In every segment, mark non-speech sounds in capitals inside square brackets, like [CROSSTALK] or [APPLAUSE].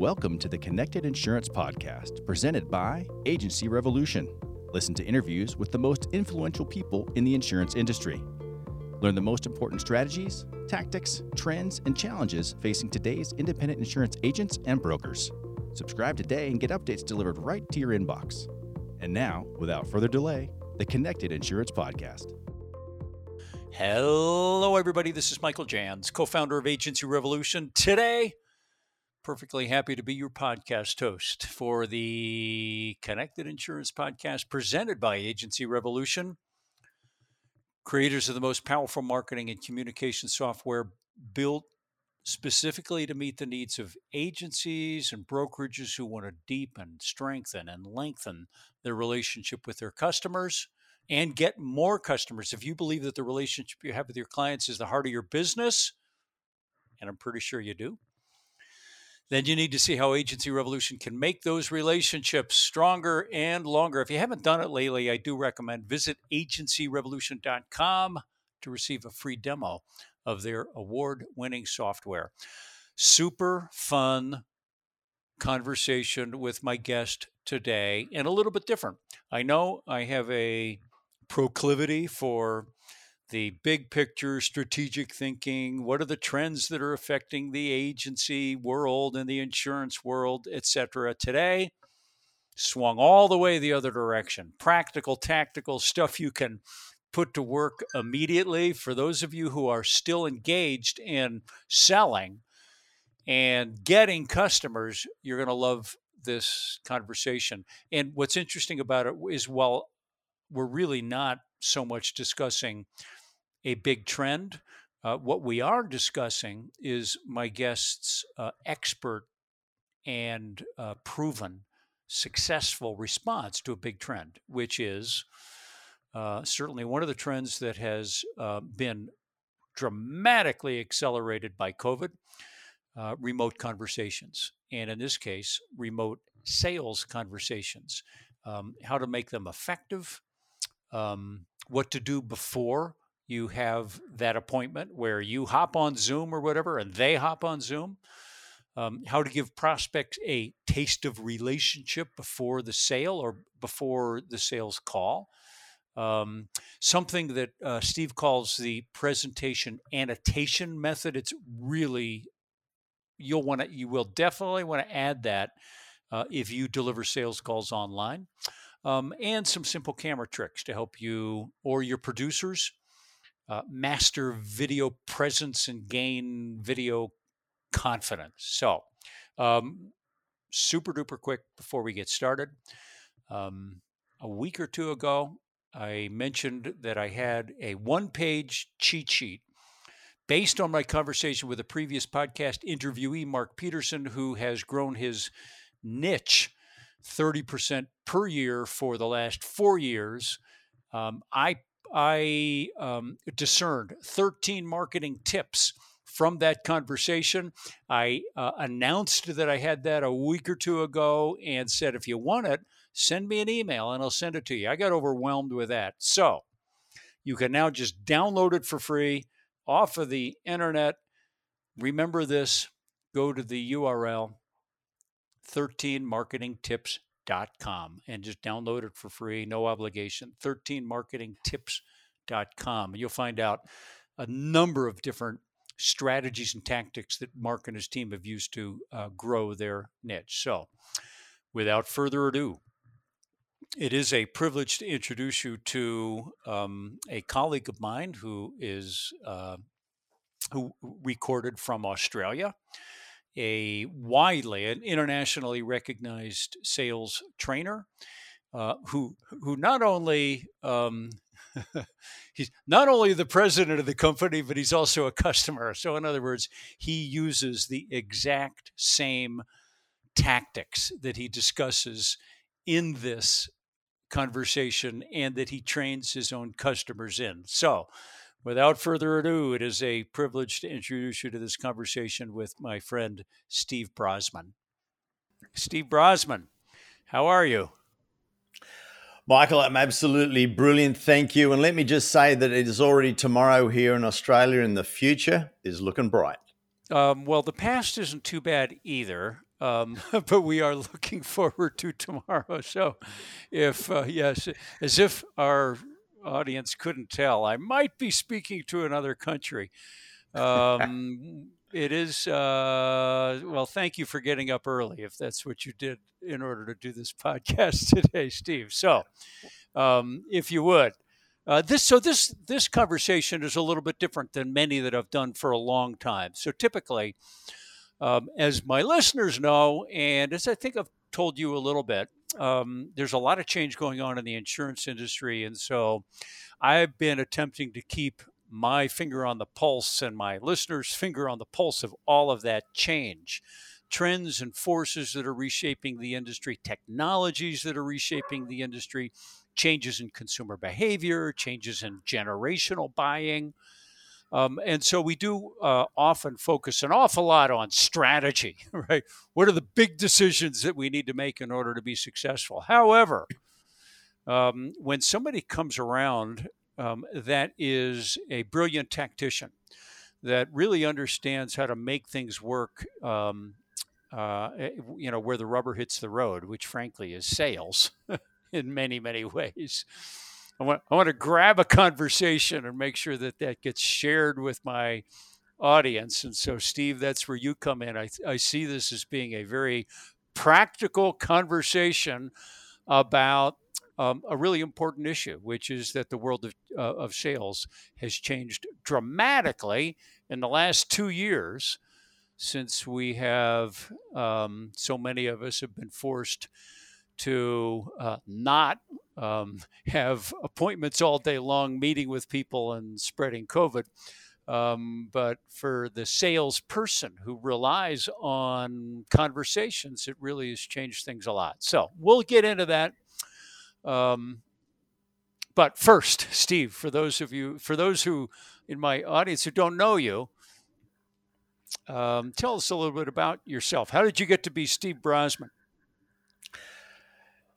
Welcome to the Connected Insurance Podcast, presented by Agency Revolution. Listen to interviews with the most influential people in the insurance industry. Learn the most important strategies, tactics, trends, and challenges facing today's independent insurance agents and brokers. Subscribe today and get updates delivered right to your inbox. And now, without further delay, the Connected Insurance Podcast. Hello, everybody. This is Michael Jans, co founder of Agency Revolution. Today, perfectly happy to be your podcast host for the Connected Insurance Podcast presented by Agency Revolution, creators of the most powerful marketing and communication software built specifically to meet the needs of agencies and brokerages who want to deepen, strengthen, and lengthen their relationship with their customers and get more customers. If you believe that the relationship you have with your clients is the heart of your business, and I'm pretty sure you do, then you need to see how Agency Revolution can make those relationships stronger and longer. If you haven't done it lately, I do recommend visit agencyrevolution.com to receive a free demo of their award winning software. Super fun conversation with my guest today and a little bit different. I know I have a proclivity for the big picture strategic thinking what are the trends that are affecting the agency world and the insurance world etc today swung all the way the other direction. Practical tactical stuff you can put to work immediately for those of you who are still engaged in selling and getting customers you're going to love this conversation. And what's interesting about it is while we're really not so much discussing a big trend. Uh, what we are discussing is my guest's uh, expert and uh, proven successful response to a big trend, which is uh, certainly one of the trends that has uh, been dramatically accelerated by COVID uh, remote conversations. And in this case, remote sales conversations, um, how to make them effective, um, what to do before you have that appointment where you hop on Zoom or whatever, and they hop on Zoom. Um, how to give prospects a taste of relationship before the sale or before the sales call. Um, something that uh, Steve calls the presentation annotation method. It's really you'll want to you will definitely want to add that uh, if you deliver sales calls online um, and some simple camera tricks to help you or your producers uh, master video presence and gain video confidence. So, um, super duper quick before we get started. Um, a week or two ago, I mentioned that I had a one page cheat sheet based on my conversation with a previous podcast interviewee, Mark Peterson, who has grown his niche 30% per year for the last four years. Um, I I um, discerned 13 marketing tips from that conversation. I uh, announced that I had that a week or two ago and said, if you want it, send me an email and I'll send it to you. I got overwhelmed with that. So you can now just download it for free off of the internet. Remember this go to the URL 13marketingtips.com and just download it for free, no obligation. 13marketingtips.com. And you'll find out a number of different strategies and tactics that Mark and his team have used to uh, grow their niche. So, without further ado, it is a privilege to introduce you to um, a colleague of mine who is uh, who recorded from Australia a widely and internationally recognized sales trainer uh, who who not only um, [LAUGHS] he's not only the president of the company, but he's also a customer. So, in other words, he uses the exact same tactics that he discusses in this conversation and that he trains his own customers in. So, Without further ado, it is a privilege to introduce you to this conversation with my friend Steve Brossman. Steve Brossman, how are you? Michael, I'm absolutely brilliant. Thank you. And let me just say that it is already tomorrow here in Australia, and the future is looking bright. Um, well, the past isn't too bad either. um, [LAUGHS] but we are [LAUGHS] looking forward to tomorrow. So, if uh, yes, as if our audience couldn't tell, I might be speaking to another country. Um, [LAUGHS] it is uh, well. Thank you for getting up early, if that's what you did in order to do this [LAUGHS] podcast today, Steve. So, um, if you would. Uh, this so this this conversation is a little bit different than many that I've done for a long time. So typically, um, as my listeners know, and as I think I've told you a little bit, um, there's a lot of change going on in the insurance industry, and so I've been attempting to keep my finger on the pulse and my listeners' finger on the pulse of all of that change. Trends and forces that are reshaping the industry, technologies that are reshaping the industry, changes in consumer behavior, changes in generational buying. Um, and so we do uh, often focus an awful lot on strategy, [LAUGHS] right? What are the big decisions that we need to make in order to be successful? However, um, when somebody comes around um, that is a brilliant tactician, that really understands how to make things work, um, uh, eh, you know, where the rubber hits the road, which frankly is sales [LAUGHS] in many, many ways. I want, I want to grab a conversation and make sure that that gets shared with my audience. And so, Steve, that's where you come in. I, I see this as being a very practical conversation about um, a really important issue, which is that the world of, uh, of sales has changed dramatically in the last two years since we have um, so many of us have been forced to uh, not um, [LAUGHS] have appointments all day long, meeting with people and spreading COVID. Um, but for the salesperson who relies on conversations, it really has changed things a lot. So we'll get into that. Um, but first, Steve, for those of you, for those who in my audience who don't know you, um, tell us a little bit about yourself. How did you get to be Steve Brossman?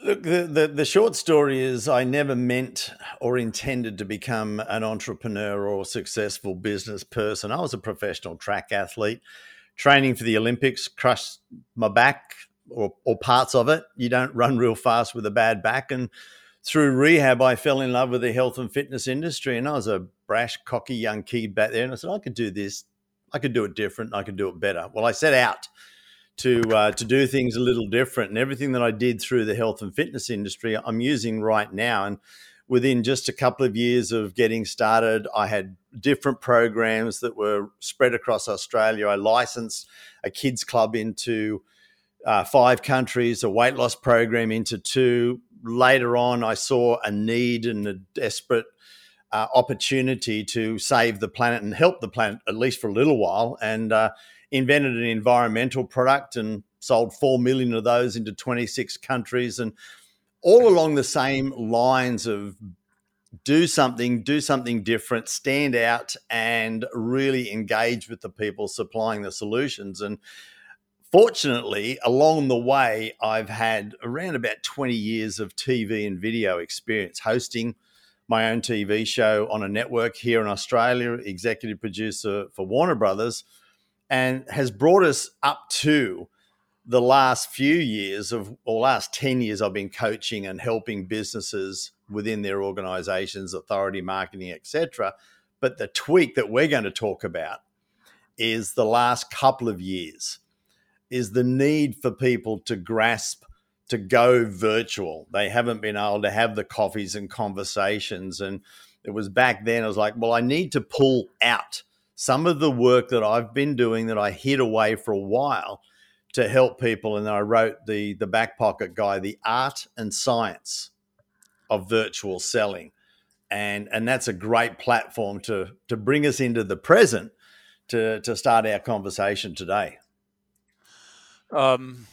Look, the, the, the, short story is I never meant or intended to become an entrepreneur or successful business person. I was a professional track athlete, training for the Olympics, crushed my back or, or parts of it. You don't run real fast with a bad back. And through rehab, I fell in love with the health and fitness industry. And I was a brash, cocky young kid back there. And I said, I could do this. I could do it different. I could do it better. Well, I set out to uh, to do things a little different. And everything that I did through the health and fitness industry, I'm using right now. And within just a couple of years of getting started, I had different programs that were spread across Australia. I licensed a kids club into uh, five countries, a weight loss program into two. Later on, I saw a need and a desperate uh, opportunity to save the planet and help the planet at least for a little while. And uh, invented an environmental product and sold 4 million of those into 26 countries and all along the same lines of do something, do something different, stand out, and really engage with the people supplying the solutions. And fortunately, along the way, I've had around about 20 years of TV and video experience hosting my own TV show on a network here in Australia, executive producer for Warner Brothers and has brought us up to the last few years of or last 10 years I've been coaching and helping businesses within their organizations authority marketing etc but the tweak that we're going to talk about is the last couple of years is the need for people to grasp to go virtual. They haven't been able to have the coffees and conversations and it was back then I was like well I need to pull out some of the work that I've been doing that I hid away for a while to help people. And I wrote the the back pocket guy, the art and science of virtual selling. And and that's a great platform to to bring us into the present to to start our conversation today. Um,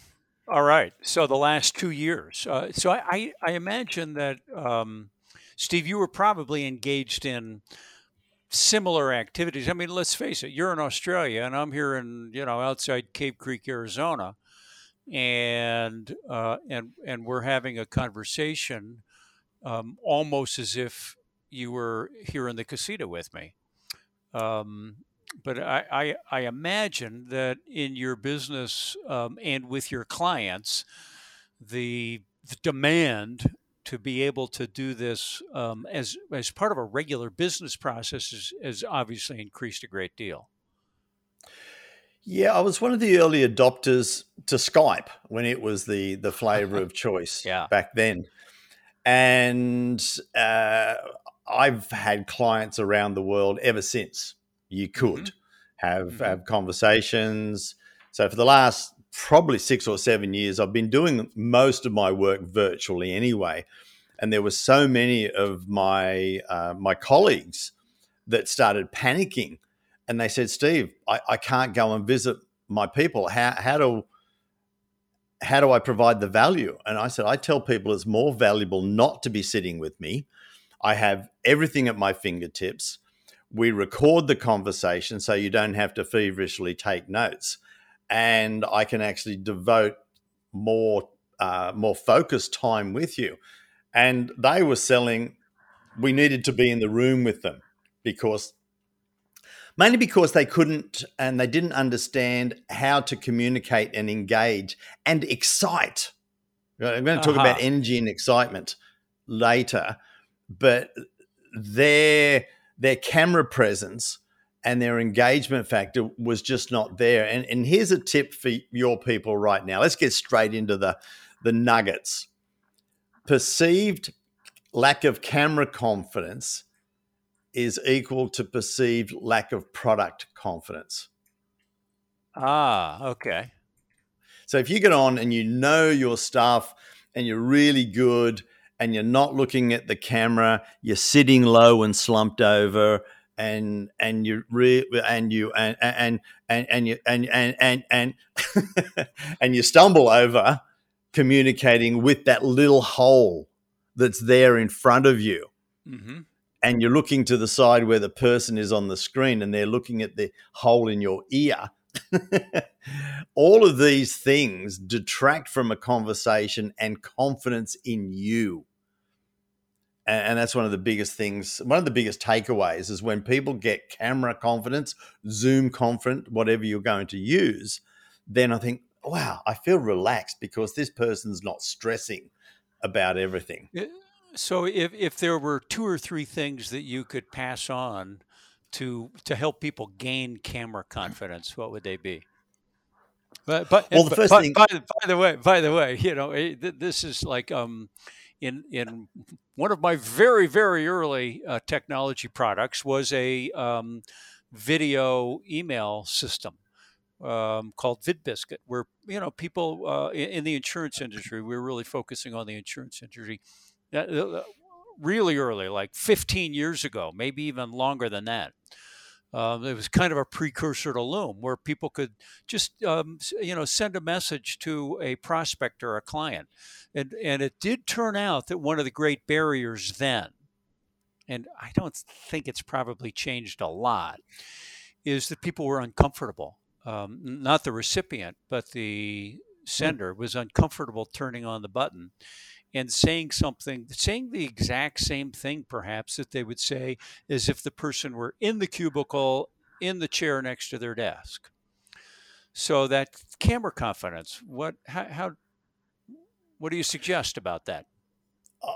all right. So the last two years. Uh, so I, I, I imagine that um, Steve, you were probably engaged in similar activities. I mean, let's face it, you're in Australia and I'm here in, you know, outside Cave Creek, Arizona. And uh, and and we're having a conversation um, almost as if you were here in the casita with me. Um, but I, I, I imagine that in your business um, and with your clients, the, the demand to be able to do this um, as as part of a regular business process is, has obviously increased a great deal. Yeah, I was one of the early adopters to Skype when it was the the flavor [LAUGHS] of choice yeah. back then, and uh, I've had clients around the world ever since. You could mm-hmm. have mm-hmm. have conversations. So for the last probably six or seven years, I've been doing most of my work virtually anyway. And there were so many of my uh, my colleagues that started panicking, and they said, "Steve, I, I can't go and visit my people. How how do how do I provide the value?" And I said, "I tell people it's more valuable not to be sitting with me. I have everything at my fingertips." We record the conversation so you don't have to feverishly take notes and I can actually devote more uh, more focused time with you. And they were selling. We needed to be in the room with them because mainly because they couldn't and they didn't understand how to communicate and engage and excite. I'm going to talk uh-huh. about energy and excitement later, but their their camera presence and their engagement factor was just not there. And, and here's a tip for your people right now. Let's get straight into the, the nuggets. Perceived lack of camera confidence is equal to perceived lack of product confidence. Ah, okay. So if you get on and you know your stuff and you're really good and you're not looking at the camera, you're sitting low and slumped over, and and you re, and you and and and and you and and and and, [LAUGHS] and you stumble over communicating with that little hole that's there in front of you. Mm-hmm. And you're looking to the side where the person is on the screen and they're looking at the hole in your ear. [LAUGHS] All of these things detract from a conversation and confidence in you and, and that's one of the biggest things one of the biggest takeaways is when people get camera confidence zoom confident whatever you're going to use then i think wow i feel relaxed because this person's not stressing about everything. So if, if there were two or three things that you could pass on to to help people gain camera confidence what would they be? But, but well, the first by, thing, by, by, the way, by the way, you know, eh, this is like um, in in one of my very very early uh, technology products was a um, video email system um, called VidBiscuit, where you know people uh, in, in, the insurance industry, we are really focusing on the insurance industry. Uh, really early, like 15 years ago, maybe even longer than that. Um, it was kind of a precursor to Loom, where people could just um, you know send a message to a prospect or a client, and and it did turn out that one of the great barriers then, and I don't think it's probably changed a lot, is that people were uncomfortable. Um, not the recipient, but the hmm. sender was uncomfortable turning on the button and saying something, saying the exact same thing, perhaps, that they would say as if the person were in the cubicle, in the chair next to their desk. So that camera confidence, what, how, how what do you suggest about that?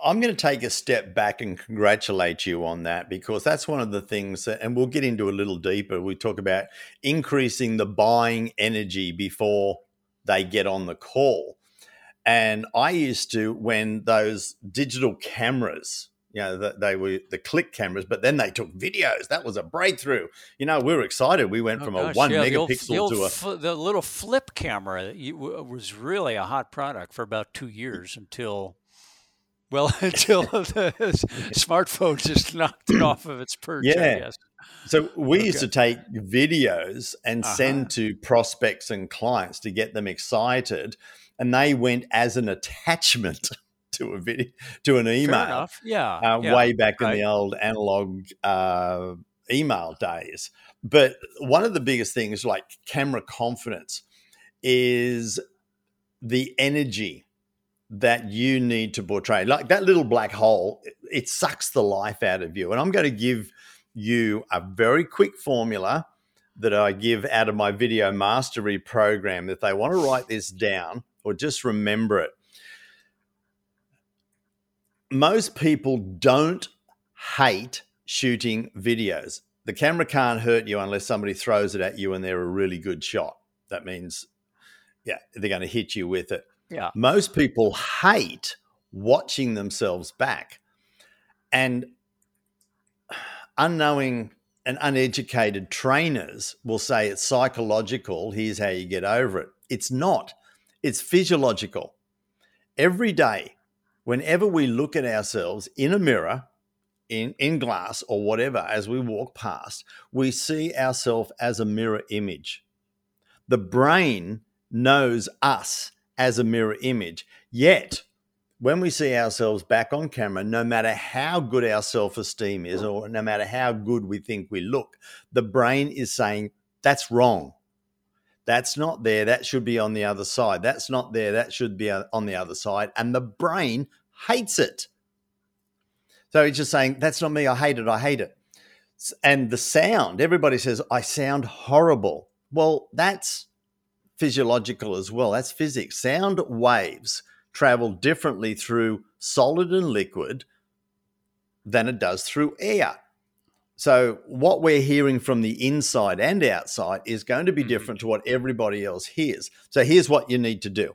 I'm going to take a step back and congratulate you on that because that's one of the things that, and we'll get into a little deeper. We talk about increasing the buying energy before they get on the call. And I used to, when those digital cameras, you know, the, they were the click cameras, but then they took videos. That was a breakthrough. You know, we were excited. We went oh, from gosh, a one yeah, megapixel the old, the to a. the little flip camera was really a hot product for about two years until. Well, [LAUGHS] until [LAUGHS] the smartphone just knocked it off of its perch. Yeah. So we okay. used to take videos and uh-huh. send to prospects and clients to get them excited and they went as an attachment [LAUGHS] to a video to an email. Yeah, uh, yeah, way back in the old analog uh, email days. But one of the biggest things, like camera confidence, is the energy that you need to portray. Like that little black hole, it sucks the life out of you. And I'm going to give you a very quick formula that I give out of my video mastery program. If they want to write this down or just remember it, most people don't hate shooting videos. The camera can't hurt you unless somebody throws it at you and they're a really good shot. That means, yeah, they're going to hit you with it. Yeah. Most people hate watching themselves back. And unknowing and uneducated trainers will say it's psychological. Here's how you get over it. It's not, it's physiological. Every day, whenever we look at ourselves in a mirror, in, in glass or whatever, as we walk past, we see ourselves as a mirror image. The brain knows us as a mirror image. Yet, when we see ourselves back on camera, no matter how good our self esteem is, or no matter how good we think we look, the brain is saying, that's wrong. That's not there. That should be on the other side. That's not there. That should be uh, on the other side. And the brain hates it. So he's just saying, that's not me. I hate it. I hate it. And the sound, everybody says, I sound horrible. Well, that's physiological as well. That's physics. Sound waves travel differently through solid and liquid than it does through air. So, what we're hearing from the inside and outside is going to be mm-hmm. different to what everybody else hears. So, here's what you need to do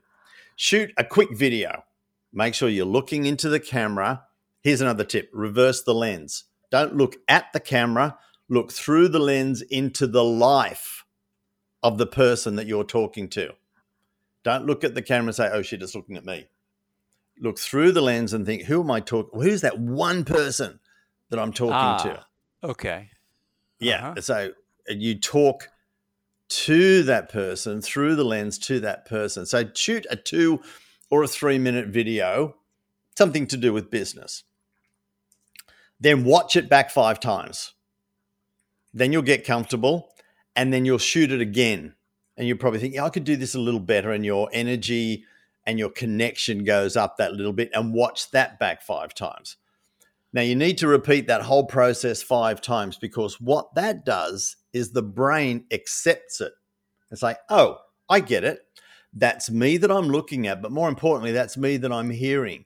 shoot a quick video. Make sure you're looking into the camera Here's another tip reverse the lens. Don't look at the camera, look through the lens into the life of the person that you're talking to. Don't look at the camera and say, oh shit, it's looking at me. Look through the lens and think, who am I talking? Who's that one person that I'm talking ah, to? Okay. Yeah. Uh-huh. So you talk to that person through the lens to that person. So shoot a two or a three minute video, something to do with business then watch it back five times. Then you'll get comfortable and then you'll shoot it again. And you'll probably think, yeah, I could do this a little better. And your energy and your connection goes up that little bit and watch that back five times. Now, you need to repeat that whole process five times because what that does is the brain accepts it. It's like, oh, I get it. That's me that I'm looking at. But more importantly, that's me that I'm hearing.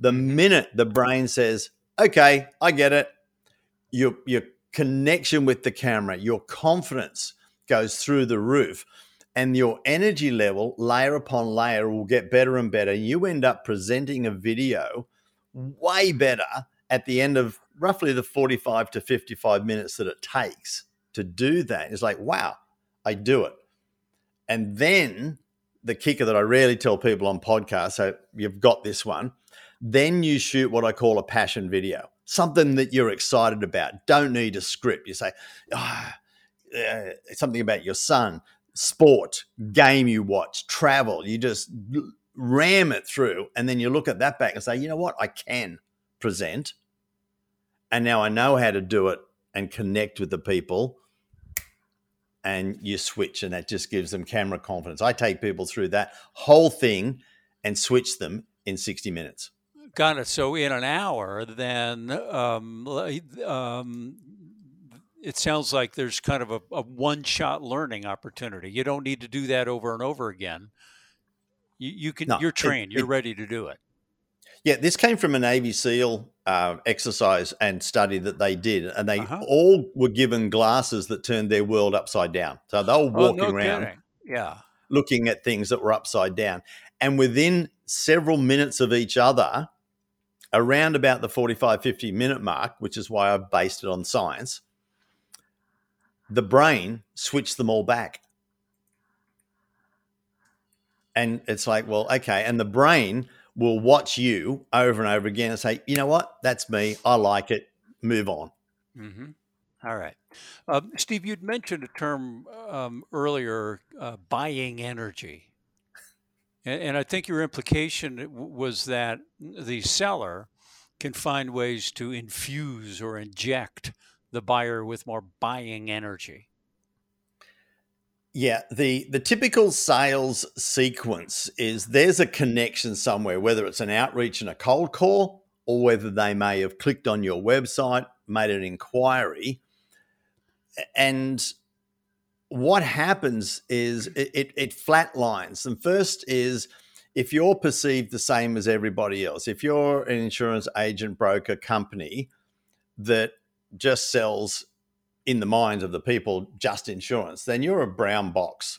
The mm-hmm. minute the brain says, okay, I get it. Your your connection with the camera, your confidence goes through the roof, and your energy level, layer upon layer, will get better and better. You end up presenting a video way better at the end of roughly the 45 to 55 minutes that it takes to do that. It's like, wow, I do it. And then the kicker that I rarely tell people on podcasts, so you've got this one then you shoot what I call a passion video, something that you're excited about. Don't need a script. You say, oh, uh, something about your son, sport, game you watch, travel. You just ram it through. And then you look at that back and say, you know what? I can present. And now I know how to do it and connect with the people. And you switch, and that just gives them camera confidence. I take people through that whole thing and switch them in 60 minutes. Got it. So in an hour, then um, um, it sounds like there's kind of a, a one-shot learning opportunity. You don't need to do that over and over again. You, you can. No, you're trained. It, you're it, ready to do it. Yeah, this came from a Navy SEAL uh, exercise and study that they did, and they uh-huh. all were given glasses that turned their world upside down. So they were walking oh, no around, kidding. yeah, looking at things that were upside down, and within several minutes of each other, around about the 45, 50 minute mark, which is why I've based it on science, the brain switched them all back. And it's like, well, okay. And the brain will watch you over and over again and say, you know what? That's me. I like it. Move on. Mm-hmm. All right. Uh, Steve, you'd mentioned a term um, earlier uh, buying energy. And, and I think your implication was that the seller can find ways to infuse or inject the buyer with more buying energy. Yeah, the the typical sales sequence is there's a connection somewhere, whether it's an outreach and a cold call, or whether they may have clicked on your website, made an inquiry, and what happens is it, it, it flatlines. And first is if you're perceived the same as everybody else, if you're an insurance agent, broker, company that just sells in the minds of the people just insurance, then you're a brown box.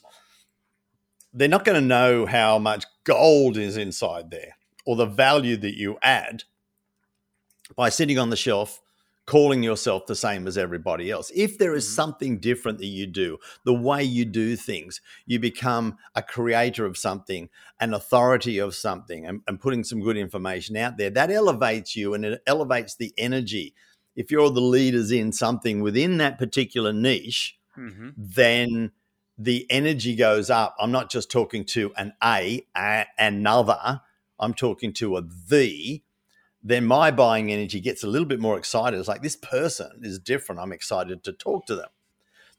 They're not going to know how much gold is inside there or the value that you add by sitting on the shelf calling yourself the same as everybody else. If there is mm-hmm. something different that you do, the way you do things, you become a creator of something, an authority of something, and, and, putting some good information out there, that elevates you and it elevates the energy. If you're the leaders in something within that particular niche, mm-hmm. then the energy goes up. I'm not just talking to an A, a another, I'm talking to a the then my buying energy gets a little bit more excited. It's like this person is different. I'm excited to talk to them.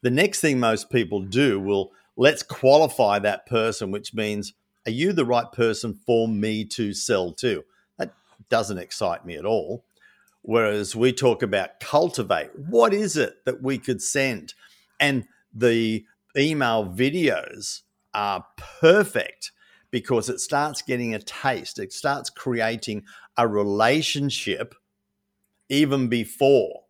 The next thing most people do will let's qualify that person, which means, are you the right person for me to sell to? That doesn't excite me at all. Whereas we talk about cultivate, what is it that we could send? And the email videos are perfect because it starts getting a taste, it starts creating a relationship even before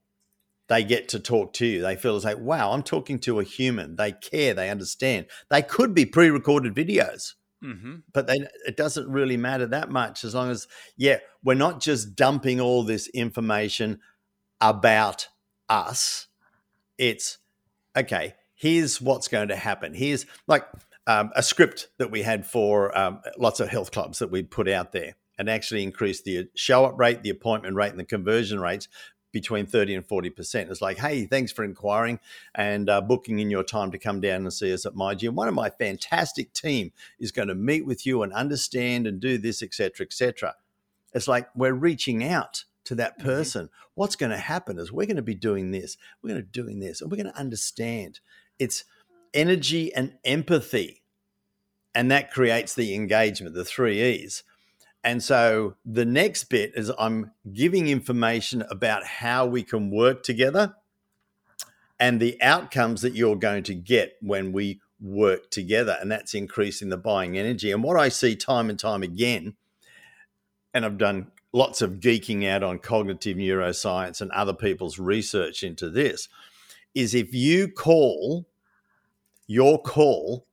they get to talk to you. They feel it's like, wow, I'm talking to a human. They care, they understand. They could be pre recorded videos. Mm-hmm. But it doesn't really matter that much as long as, yeah, we're not just dumping all this information about us. It's okay, here's what's going to happen. Here's like um, a script that we had for um, lots of health clubs that we put out there and actually increased the show up rate, the appointment rate, and the conversion rates between 30 and 40%. It's like, hey, thanks for inquiring and uh, booking in your time to come down and see us at my gym. One of my fantastic team is going to meet with you and understand and do this, etc., etc. It's like we're reaching out to that mm-hmm. person. Mm-hmm. What's going to happen is we're going to be doing this, we're going to be doing this, and we're going to understand. It's energy and empathy. And that creates the engagement, the three E's. And so the next bit is I'm giving information about how we can work together and the outcomes that you're going to get when we work together. And that's increasing the buying energy. And what I see time and time again, and I've done lots of geeking out on cognitive neuroscience and other people's research into this, is if you call your call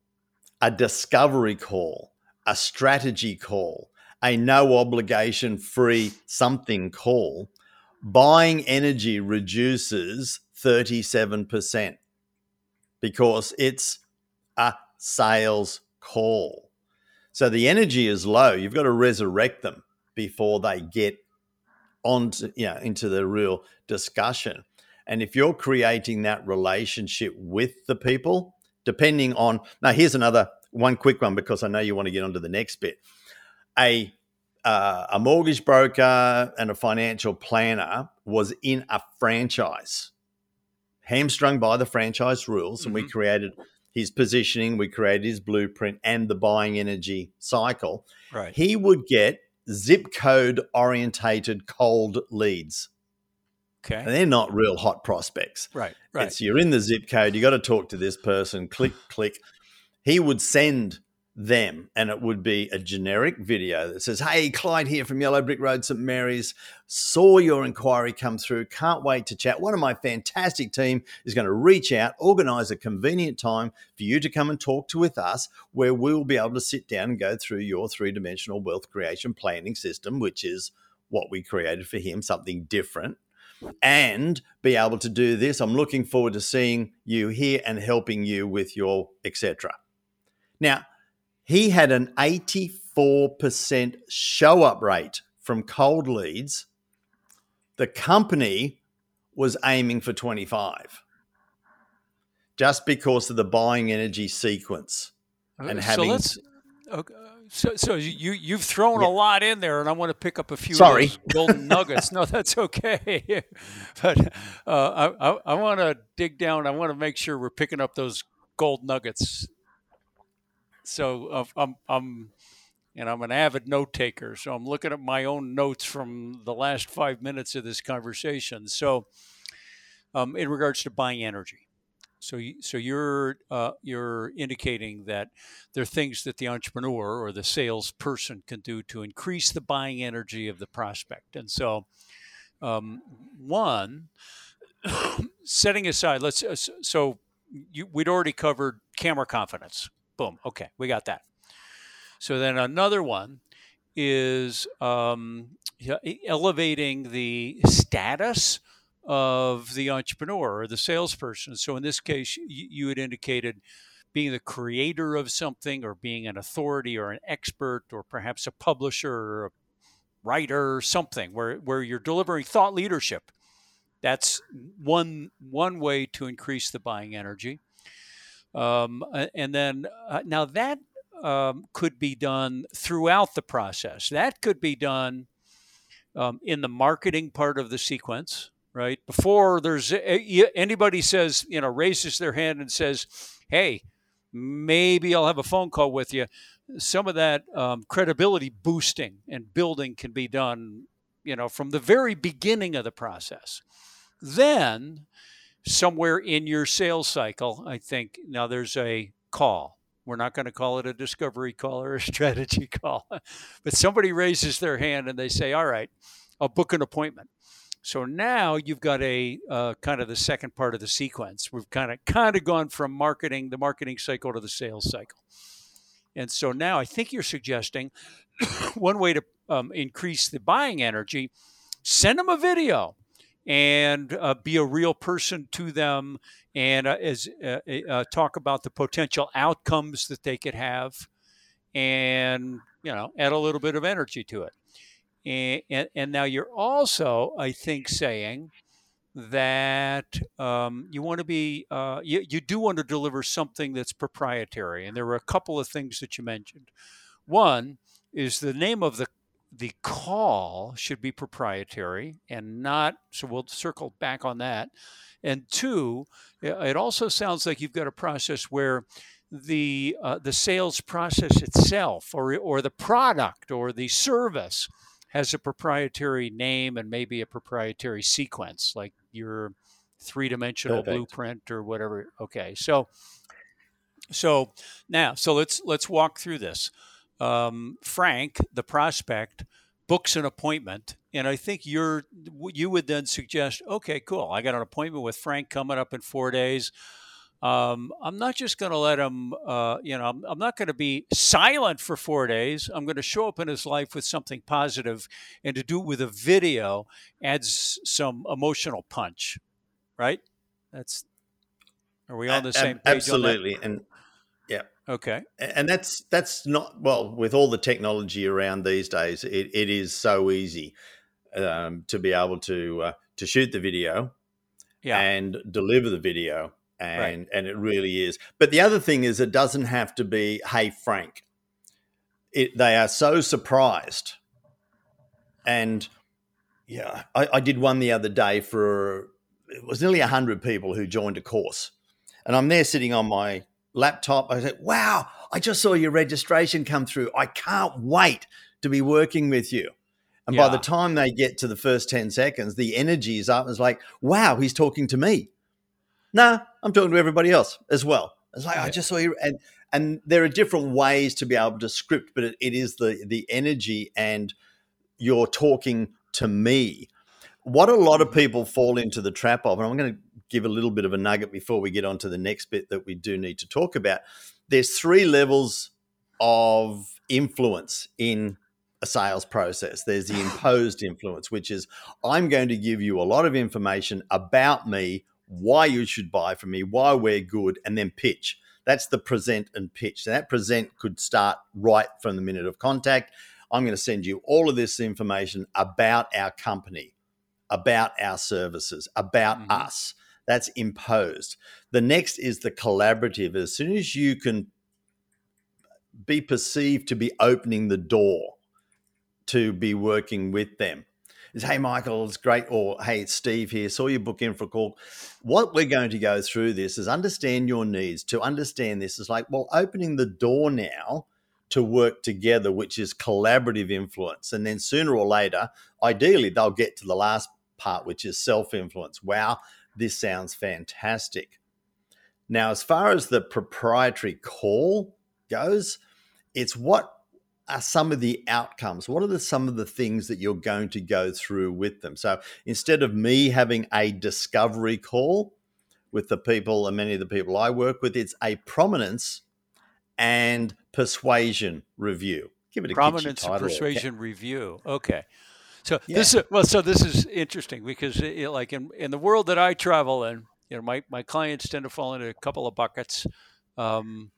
a discovery call, a strategy call, a no obligation free something call, buying energy reduces 37% because it's a sales call. So the energy is low. You've got to resurrect them before they get onto you know, into the real discussion. And if you're creating that relationship with the people, depending on now, here's another one quick one because I know you want to get on to the next bit a uh, a mortgage broker and a financial planner was in a franchise, hamstrung by the franchise rules, mm-hmm. and we mm-hmm. created his positioning, we created his blueprint and the buying energy cycle. Right. He would get zip code orientated cold leads. Okay. And they're not real hot prospects. Right. Right. It's you're in the zip code, you got to talk to this person, click, click. He would send them. And it would be a generic video that says hey clyde here from yellow brick road st mary's. Saw your inquiry come through. Can't wait to chat. One of my fantastic team is going to reach out organize a convenient time for you to come and talk to with us where we'll be able to sit down and go through your three-dimensional wealth creation planning system which is what we created for him something different and be able to do this. I'm looking forward to seeing you here and helping you with your etc now he had an 84% show up rate from cold leads. The company was aiming for 25 just because of the buying energy sequence and having. So let's. Okay. So, so you you've thrown yeah. a lot in there, and I want to pick up a few Sorry. golden nuggets. no, that's okay. [LAUGHS] but uh, I, I, I want to dig down. I want to make sure we're picking up those gold nuggets so I'm I'm and I'm an avid note taker, so I'm looking at my own notes from the last five minutes of this conversation. So, um, in regards to buying energy, So, you, so you're uh, you're indicating that there are things that the entrepreneur or the salesperson can do to increase the buying energy of the prospect. And so, um, one, [COUGHS] setting aside, let's uh, so you, we'd already covered camera confidence. Boom. Okay, we got that. So then another one is um, elevating the status of the entrepreneur or the salesperson. So in this case, you, had indicated being the creator of something or being an authority or an expert or perhaps a publisher or a writer or something where, where you're delivering thought leadership. That's one one way to increase the buying energy. Um, and then uh, now that um, could be done throughout the process. That could be done um, in the marketing part of the sequence, right? Before there's anybody says, you know, raises their hand and says, "Hey, maybe I'll have a phone call with you." Some of that um, credibility boosting and building can be done, you know, from the very beginning of the process. Then, somewhere in your sales cycle, I think now there's a call we're not going to call it a discovery call or a [LAUGHS] strategy call. but somebody raises their hand and they say, All right, I'll book an appointment. So now you've got a uh, kind of the second part of the sequence. We've kind of kind of gone from marketing, the marketing cycle to the sales cycle. And so now I think you're suggesting [COUGHS] one way to um, increase the buying energy, send them a video and uh, be a real person to them and uh, as uh, uh, talk about the potential outcomes that they could have and you know add a little bit of energy to it. And, and, and now you're also i think saying that um, you want to be uh, you, you do want to deliver something that's proprietary and there were a couple of things that you mentioned. One is the name of the the call should be proprietary and not, so we'll circle back on that. And two, it also sounds like you've got a process where the uh, the sales process itself or or the product or the service has a proprietary name and maybe a proprietary sequence like your three-dimensional Perfect. blueprint or whatever okay so so now so let's let's walk through this um, Frank, the prospect, books an appointment, and I think you're you would then suggest, okay, cool, I got an appointment with Frank coming up in four days. Um, I'm not just going to let him, uh, you know, I'm, I'm not going to be silent for four days. I'm going to show up in his life with something positive, and to do it with a video adds some emotional punch, right? That's are we on the same page? Absolutely, and. Okay. And that's that's not well with all the technology around these days. It, it is so easy um, to be able to uh, to shoot the video, yeah. and deliver the video, and right. and it really is. But the other thing is, it doesn't have to be, "Hey Frank." It, they are so surprised, and yeah, I, I did one the other day for it was nearly hundred people who joined a course, and I'm there sitting on my laptop. I said, wow, I just saw your registration come through. I can't wait to be working with you. And yeah. by the time they get to the first 10 seconds, the energy is up. It's like, wow, he's talking to me. Nah, I'm talking to everybody else as well. It's like, yeah. I just saw you. And, and there are different ways to be able to script, but it, it is the, the energy and you're talking to me. What a lot of mm-hmm. people fall into the trap of, and I'm going to give a little bit of a nugget before we get on to the next bit that we do need to talk about. There's three levels of influence in a sales process. There's the [SIGHS] imposed influence, which is I'm going to give you a lot of information about me, why you should buy from me, why we're good, and then pitch. That's the present and pitch. So that present could start right from the minute of contact. I'm going to send you all of this information about our company, about our services, about mm-hmm. us. That's imposed. The next is the collaborative. As soon as you can be perceived to be opening the door to be working with them. Is hey Michael, it's great, or hey, it's Steve here. Saw your book in for a call. What we're going to go through this is understand your needs. To understand this is like, well, opening the door now to work together, which is collaborative influence. And then sooner or later, ideally, they'll get to the last part, which is self influence. Wow, this sounds fantastic. Now, as far as the proprietary call goes, it's what are some of the outcomes? What are the, some of the things that you're going to go through with them? So instead of me having a discovery call with the people and many of the people I work with, it's a prominence and persuasion review. Give it a prominence and persuasion review. Okay. So yeah. this is well. So this is interesting because, it, like in in the world that I travel in, you know, my my clients tend to fall into a couple of buckets. Um,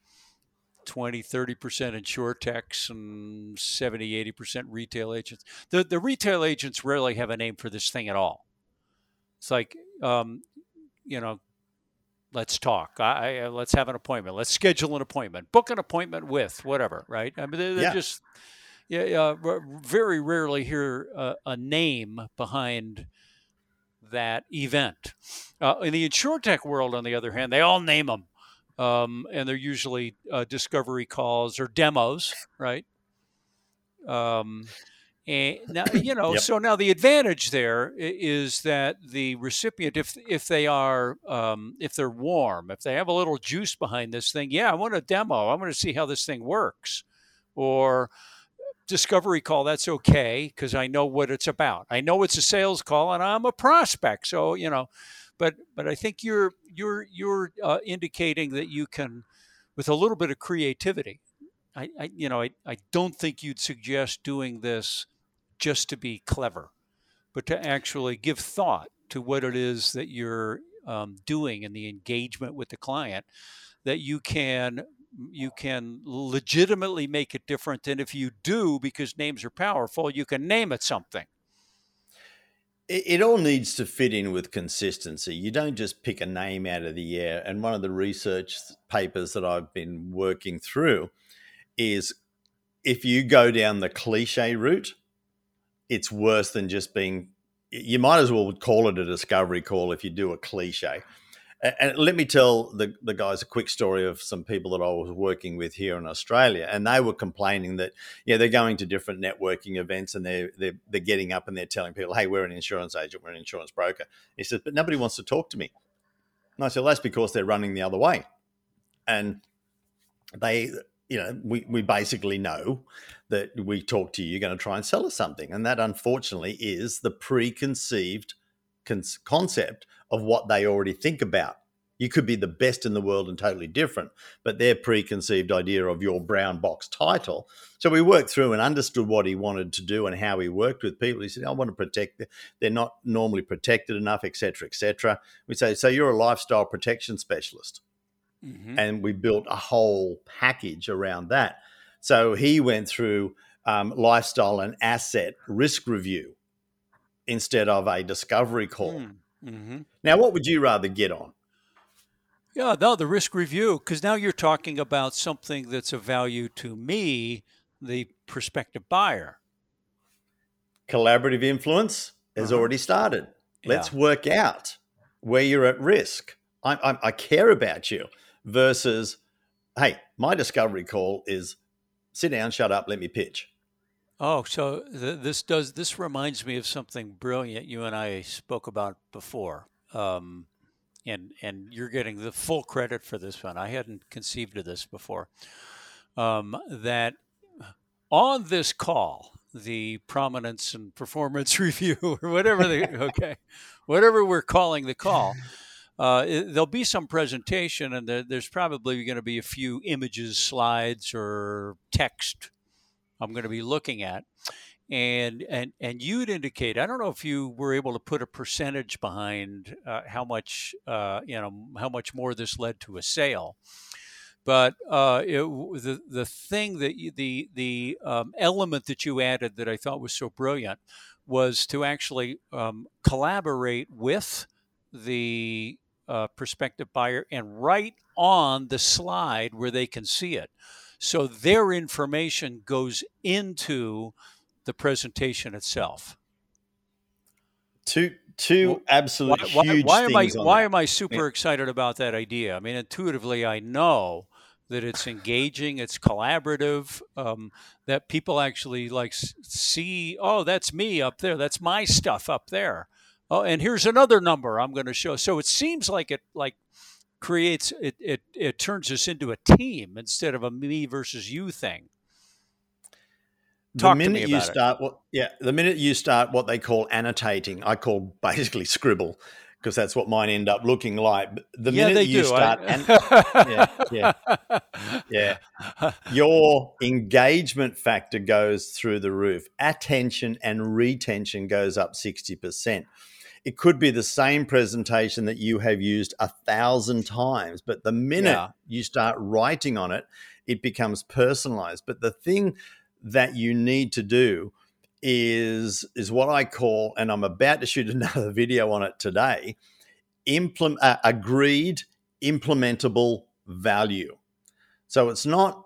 20, 30% insurtechs and 70, 80% retail agents. The, the retail agents rarely have a name for this thing at all. It's like, um, you know, let's talk. I, I, let's have an appointment. Let's schedule an appointment. Book an appointment with whatever, right? I mean, they're, they're yeah. just yeah, yeah, very rarely hear a, a name behind that event. Uh, in the insurtech world, on the other hand, they all name them, um, and they're usually uh, discovery calls or demos, right? Um, and now, you know, yep. so now the advantage there is that the recipient, if if they are, um, if they're warm, if they have a little juice behind this thing, yeah, I want a demo. I want to see how this thing works, or discovery call, that's okay because I know what it's about. I know it's a sales call and I'm a prospect. So, you know, but but I think you're you're you're uh, indicating that you can with a little bit of creativity. I, I you know, I, I don't think you'd suggest doing this just to be clever, but to actually give thought to what it is that you're um, doing in the engagement with the client that you can you can legitimately make it different. And if you do, because names are powerful, you can name it something. It, it all needs to fit in with consistency. You don't just pick a name out of the air. And one of the research papers that I've been working through is if you go down the cliche route, it's worse than just being. You might as well call it a discovery call if you do a cliche and let me tell the, the guys a quick story of some people that I was working with here in Australia, and they were complaining that yeah they're going to different networking events and they're they're, they're getting up and they're telling people, hey, we're an insurance agent, we're an insurance broker. He says, but nobody wants to talk to me. And I said, well, that's because they're running the other way, and they you know we we basically know that we talk to you, you're going to try and sell us something, and that unfortunately is the preconceived concept of what they already think about. You could be the best in the world and totally different, but their preconceived idea of your brown box title. So we worked through and understood what he wanted to do and how he worked with people. He said, "I want to protect. Them. They're not normally protected enough, etc., etc." We say, "So you're a lifestyle protection specialist," mm-hmm. and we built a whole package around that. So he went through um, lifestyle and asset risk review instead of a discovery call. Mm. Mm-hmm. Now, what would you rather get on? Yeah, no, the risk review, because now you're talking about something that's of value to me, the prospective buyer. Collaborative influence has uh-huh. already started. Let's work out where you're at risk. I, I, I care about you versus, hey, my discovery call is sit down, shut up, let me pitch. Oh, so th- this does this reminds me of something brilliant you and I spoke about before, um, and and you're getting the full credit for this one. I hadn't conceived of this before. Um, that on this call, the prominence and performance [LAUGHS] review, or whatever the [LAUGHS] okay, whatever we're calling the call. Uh, it, there'll be some presentation, and there, there's probably going to be a few images, slides, or text I'm going to be looking at. And and and you'd indicate. I don't know if you were able to put a percentage behind uh, how much uh, you know how much more this led to a sale, but uh, it, the the thing that you, the the um, element that you added that I thought was so brilliant was to actually um, collaborate with the uh, prospective buyer and write on the slide where they can see it. So their information goes into the presentation itself. Two two absolute why, huge why, why am I why that. am I super yeah. excited about that idea? I mean, intuitively, I know that it's engaging, it's collaborative, um, that people actually like see, oh, that's me up there, that's my stuff up there. Oh, and here's another number I'm going to show. So it seems like it like creates it, it it turns us into a team instead of a me versus you thing. Talk the minute you start, what, yeah, the minute you start what they call annotating, I call [LAUGHS] basically scribble because that's what mine end up looking like. The yeah, minute you do. start, [LAUGHS] I... and, yeah, yeah, [LAUGHS] yeah, your engagement factor goes through the roof. Attention and retention goes up sixty percent. It could be the same presentation that you have used a thousand times, but the minute yeah. you start writing on it, it becomes personalized. But the thing that you need to do is is what I call, and I'm about to shoot [LAUGHS] another video on it today. Implement uh, agreed implementable value. So it's not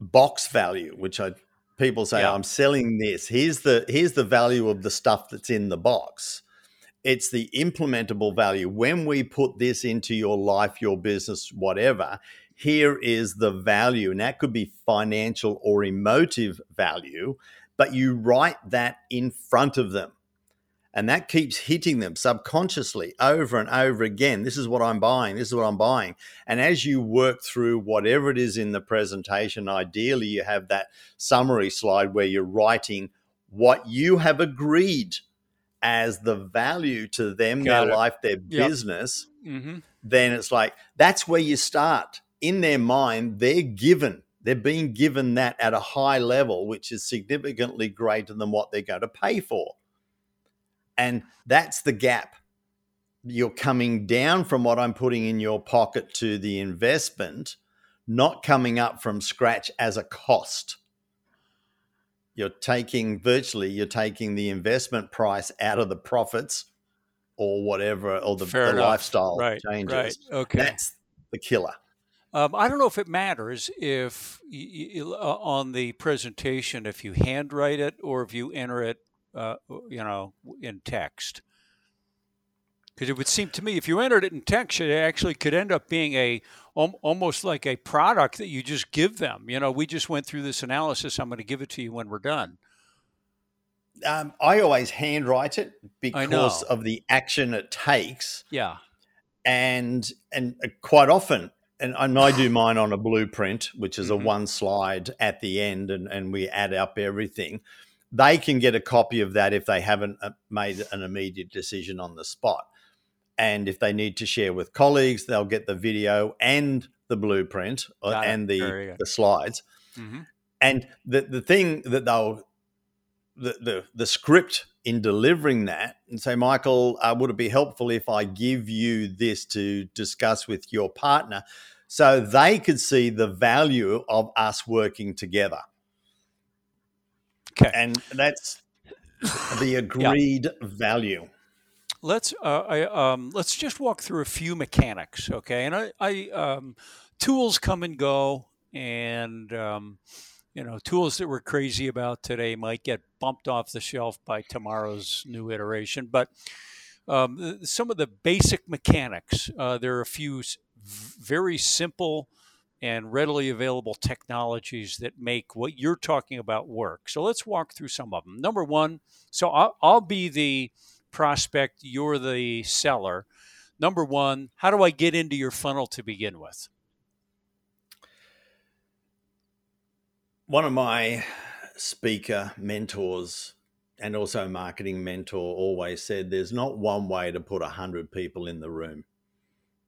box value, which I people say yeah. I'm selling this. Here's the here's the value of the stuff that's in the box. It's the implementable value. When we put this into your life, your business, whatever, here is the value. And that could be financial or emotive value, but you write that in front of them. And that keeps hitting them subconsciously over and over again. This is what I'm buying. This is what I'm buying. And as you work through whatever it is in the presentation, ideally you have that summary slide where you're writing what you have agreed as the value to them, Got their it. life, their yep. business. Mm-hmm. Then it's like, that's where you start in their mind, they're given, they're being given that at a high level, which is significantly greater than what they're going to pay for. And that's the gap. You're coming down from what I'm putting in your pocket to the investment, not coming up from scratch as a cost. You're taking virtually, you're taking the investment price out of the profits or whatever, or the, the lifestyle right, changes. Right. Okay. That's the killer. Um, I don't know if it matters if you, uh, on the presentation if you handwrite it or if you enter it, uh, you know, in text. Because it would seem to me if you entered it in text, it actually could end up being a almost like a product that you just give them. You know, we just went through this analysis. I'm going to give it to you when we're done. Um, I always handwrite it because of the action it takes. Yeah, and and uh, quite often and, and I do [SIGHS] mine on a blueprint, which is mm-hmm. a one slide at the end, and, and we add up everything. They can get a copy of that if they haven't uh, made an immediate decision on the spot. And if they need to share with colleagues, they'll get the video and the blueprint uh, Got and the, the slides. Mm-hmm. And the, the thing that they'll, the, the, the script in delivering that and say, Michael, uh, would it be helpful if I give you this to discuss with your partner so they could see the value of us working together? Okay. And that's [LAUGHS] the agreed yeah. value. Let's uh, I, um, let's just walk through a few mechanics, okay? And I, I um, tools come and go, and um, you know, tools that we're crazy about today might get bumped off the shelf by tomorrow's new iteration. But um, some of the basic mechanics, uh, there are a few very simple and readily available technologies that make what you're talking about work. So let's walk through some of them. Number one, so I'll, I'll be the prospect, you're the seller. Number one, how do I get into your funnel to begin with? one of my speaker mentors and also marketing mentor always said there's not one way to put 100 people in the room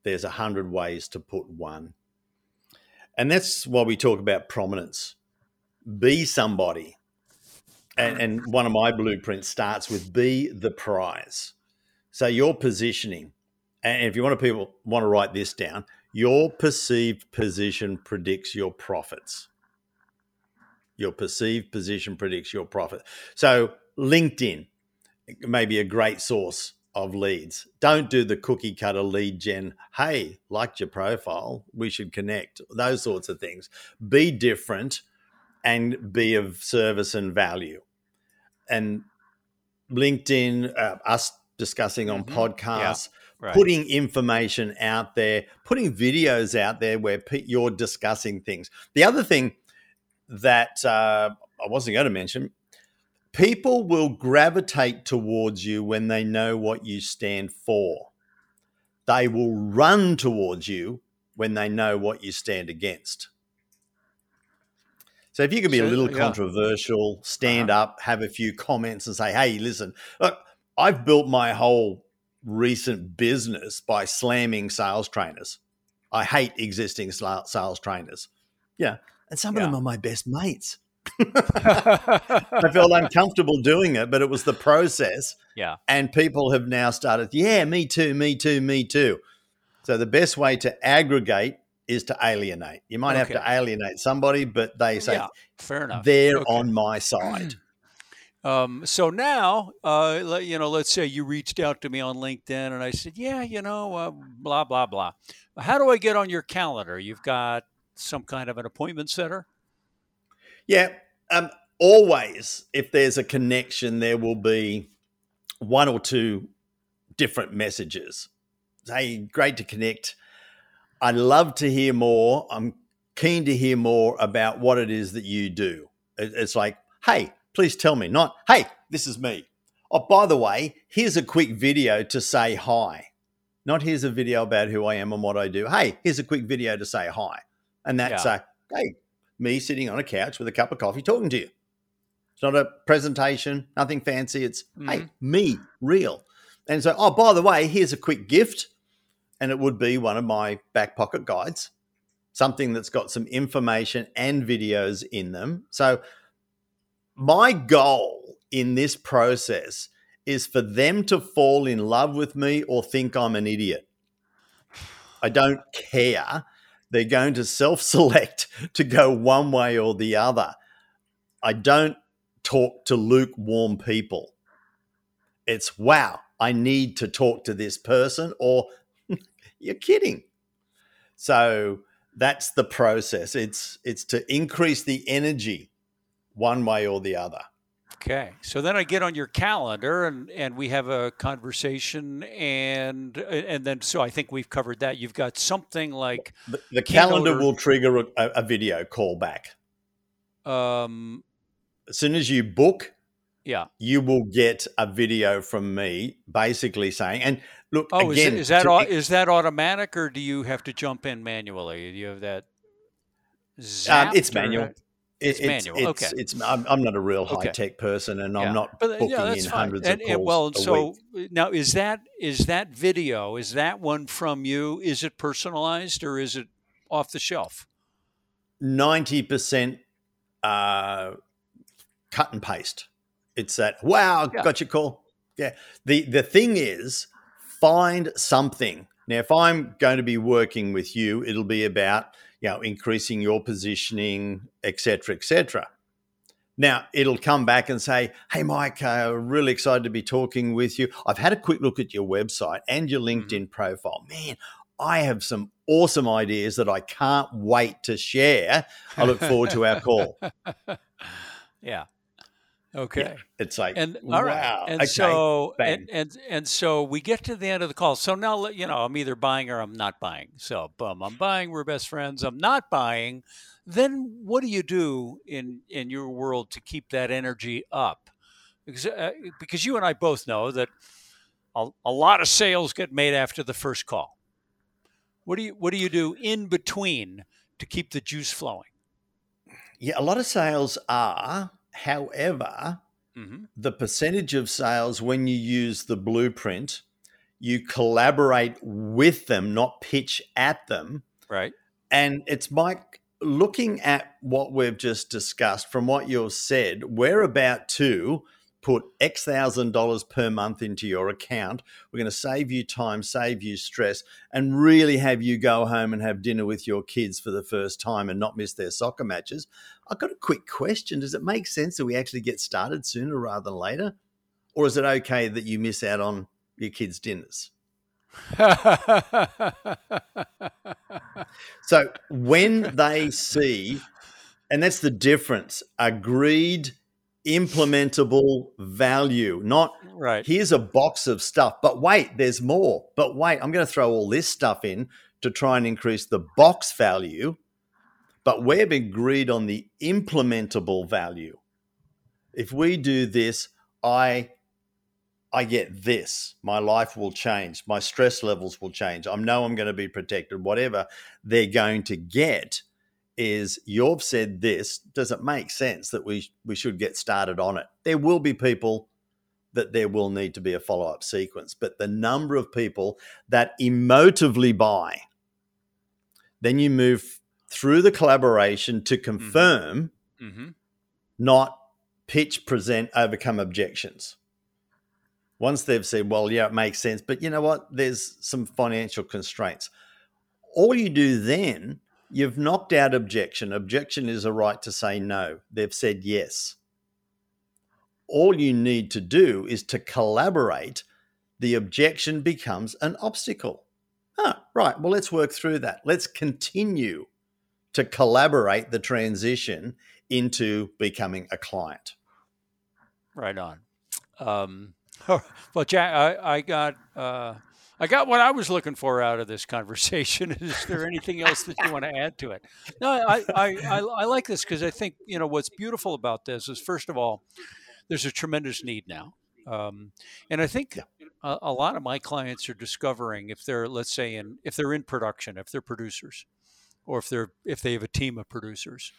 there's 100 ways to put one and that's why we talk about prominence be somebody and, and one of my blueprints starts with be the prize so your positioning and if you want to people want to write this down your perceived position predicts your profits your perceived position predicts your profit. So, LinkedIn may be a great source of leads. Don't do the cookie cutter lead gen. Hey, liked your profile. We should connect. Those sorts of things. Be different and be of service and value. And LinkedIn, uh, us discussing on mm-hmm. podcasts, yeah, right. putting information out there, putting videos out there where you're discussing things. The other thing that uh, I wasn't going to mention. People will gravitate towards you when they know what you stand for. they will run towards you when they know what you stand against. So if you can be So, a little yeah. controversial, stand Uh-huh. up, have a few comments, and say, "Hey, listen, look, I've built my whole recent business by slamming sales trainers. I hate existing sales trainers. Yeah, and some of them are my best mates. [LAUGHS] I felt uncomfortable doing it, but it was the process. yeah. And people have now started, yeah, me too, me too, me too. So the best way to aggregate is to alienate. You might have to alienate somebody, but they say yeah. Fair enough. they're Okay. on my side. [CLEARS THROAT] Um, so now, uh, you know, let's say you reached out to me on LinkedIn and I said, yeah, you know, uh, blah, blah, blah. How do I get on your calendar? You've got some kind of an appointment setter? Yeah. Um, always, if there's a connection, there will be one or two different messages. Hey, great to connect. I'd love to hear more. I'm keen to hear more about what it is that you do. It's like, hey, please tell me, not, hey, this is me. Oh, by the way, here's a quick video to say hi. Not here's a video about who I am and what I do. Hey, here's a quick video to say hi. And that's Yeah. a, hey, me sitting on a couch with a cup of coffee talking to you. It's not a presentation, nothing fancy. It's, hey, mm-hmm. me, real. And so, oh, by the way, here's a quick gift. And it would be one of my back pocket guides, something that's got some information and videos in them. So, my goal in this process is for them to fall in love with me or think I'm an idiot. I don't care. They're going to self select [LAUGHS] to go one way or the other. I don't talk to lukewarm people. It's wow, I need to talk to this person, or you're kidding. So that's the process. It's it's to increase the energy one way or the other. Okay. So then I get on your calendar and, and we have a conversation and and then so I think we've covered that. You've got something like The, the calendar will trigger a, a video call back. um As soon as you book, yeah. you will get a video from me basically saying, and look, Oh, again, is, it, is that to- is that automatic or do you have to jump in manually? Do you have that um, it's manual. It- It's manual, It's, okay. it's I'm, I'm not a real Okay. high tech person, and Yeah. I'm not But, uh, booking yeah, in fine. hundreds and, of and, calls well, a so week. now is that is that video is that one from you? Is it personalized or is it off the shelf? Ninety percent uh, cut and paste. It's that wow, Yeah. got your call. Yeah. The the thing is, find something. Now, if I'm going to be working with you, it'll be about you know increasing your positioning, etc., cetera, etc. Cetera. Now it'll come back and say, "Hey, Mike, uh, really excited to be talking with you. I've had a quick look at your website and your LinkedIn profile. Man, I have some awesome ideas that I can't wait to share. I look forward to our call." [LAUGHS] Yeah. Okay. It's like, And all right. wow, And okay, so bang. and, and and so we get to the end of the call. So now you know I'm either buying or I'm not buying. So boom, I'm buying. We're best friends. I'm not buying. Then what do you do in in your world to keep that energy up? Because uh, because you and I both know that a, a lot of sales get made after the first call. What do you what do you do in between to keep the juice flowing? Yeah, a lot of sales are. However, hmm the percentage of sales when you use the blueprint, you collaborate with them, not pitch at them. Right. And it's Mike, looking at what we've just discussed from what you've said, we're about to put X thousand dollars per month into your account. We're going to save you time, save you stress, and really have you go home and have dinner with your kids for the first time and not miss their soccer matches. I've got a quick question. Does it make sense that we actually get started sooner rather than later? Or is it okay that you miss out on your kids' dinners? [LAUGHS] So when they see, and that's the difference, agreed, implementable value, not right. here's a box of stuff, but wait, there's more. But wait, I'm going to throw all this stuff in to try and increase the box value. But we've agreed on the implementable value. If we do this, I I get this. My life will change. My stress levels will change. I know I'm going to be protected. Whatever they're going to get is you've said this. Does it make sense that we we should get started on it? There will be people that there will need to be a follow up sequence, but the number of people that emotively buy, then you move through the collaboration to mm-hmm. confirm, mm-hmm. not pitch, present, overcome objections once they've said, well, yeah, it makes sense, but you know what? There's some financial constraints. All you do then, you've knocked out objection. Objection is a right to say no. They've said yes. All you need to do is to collaborate. The objection becomes an obstacle. Ah, right. Well, let's work through that. Let's continue to collaborate the transition into becoming a client. Right on. Um, [LAUGHS] well, Jack, I, I got uh, I got what I was looking for out of this conversation. [LAUGHS] Is there anything else that you want to add to it? No, I I, I, I like this because I think you know what's beautiful about this is first of all, there's a tremendous need now, um, and I think. A, a lot of my clients are discovering if they're, let's say, in if they're in production, if they're producers, or if they're if they have a team of producers,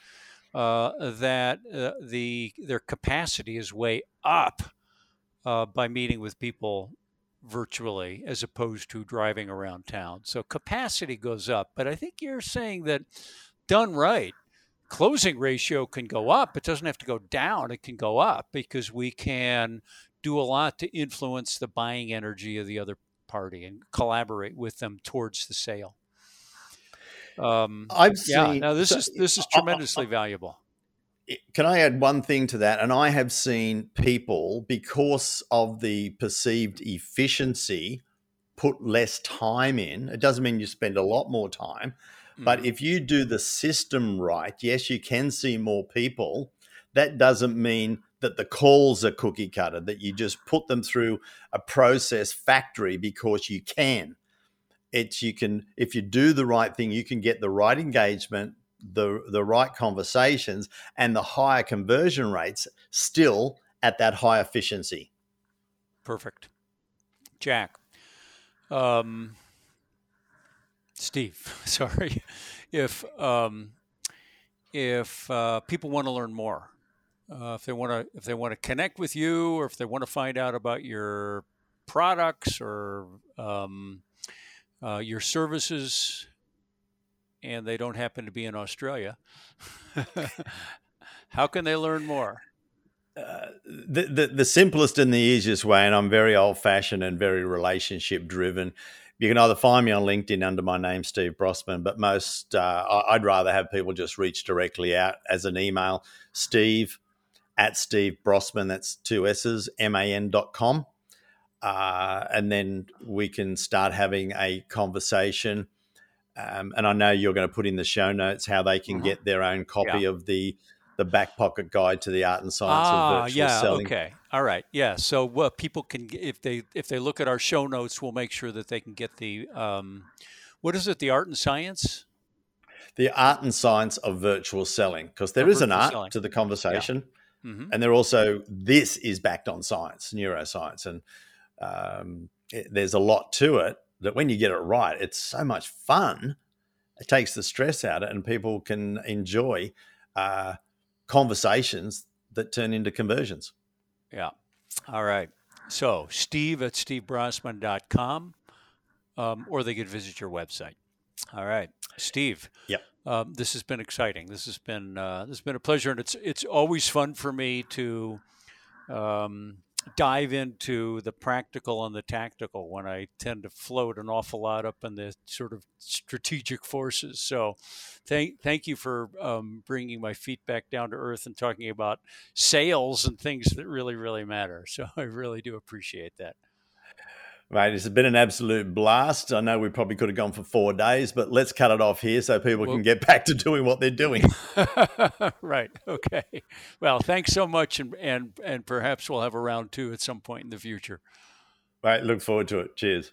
uh, that uh, the their capacity is way up uh, by meeting with people virtually as opposed to driving around town. So capacity goes up. But I think you're saying that done right, closing ratio can go up. It doesn't have to go down, it can go up because we can do a lot to influence the buying energy of the other party and collaborate with them towards the sale. Um, I've yeah, seen. Now this so, is this is tremendously valuable can I add one thing to that? And I have seen people, because of the perceived efficiency, put less time in. It doesn't mean you spend a lot more time, mm. but if you do the system right, yes, you can see more people. That doesn't mean that the calls are cookie cutter, that you just put them through a process factory because you can. It's you can, if you do the right thing, you can get the right engagement, the the right conversations and the higher conversion rates still at that high efficiency. Perfect. Jack. Um, Steve, [LAUGHS] sorry. If um, if uh, people want to learn more, uh, if they want to if they want to connect with you, or if they want to find out about your products or um, uh, your services, and they don't happen to be in Australia, [LAUGHS] how can they learn more? Uh, the, the, the simplest and the easiest way, and I'm very old fashioned and very relationship driven. You can either find me on LinkedIn under my name, Steve Brossman, but most uh, I'd rather have people just reach directly out as an email, Steve at Steve Brossman, that's two S's, M A N dot com. Uh, and then we can start having a conversation um, and I know you're going to put in the show notes how they can mm-hmm. get their own copy yeah. of the the back pocket guide to the art and science ah, of virtual yeah, selling. Okay. All right. Yeah. So uh, people can if they if they look at our show notes, we'll make sure that they can get the um, what is it? The art and science. The art and science of virtual selling, because there of is an art selling. to the conversation, yeah. mm-hmm. and there also this is backed on science, neuroscience, and um, it, there's a lot to it that when you get it right, it's so much fun. It takes the stress out of it, and people can enjoy uh, conversations that turn into conversions. Yeah. All right. So, steve at stevebrossman.com, um, or they could visit your website. All right. Steve. Yep. Um, this has been exciting. This has been uh, this has been a pleasure, and it's it's always fun for me to um, dive into the practical and the tactical when I tend to float an awful lot up in the sort of strategic forces. So, thank thank you for um, bringing my feet back down to earth and talking about sales and things that really really matter. So, [LAUGHS] I really do appreciate that. Right, it's been an absolute blast. I know we probably could have gone for four days, but let's cut it off here so people well, can get back to doing what they're doing. [LAUGHS] right. Okay. Well, thanks so much, and and and perhaps we'll have a round two at some point in the future. Right. Look forward to it. Cheers.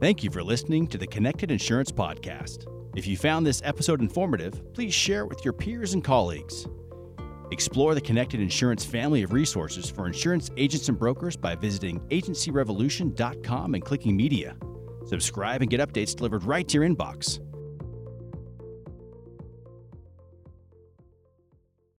Thank you for listening to the Connected Insurance Podcast. If you found this episode informative, please share it with your peers and colleagues. Explore the Connected Insurance family of resources for insurance agents and brokers by visiting agencyrevolution.com and clicking media. Subscribe and get updates delivered right to your inbox.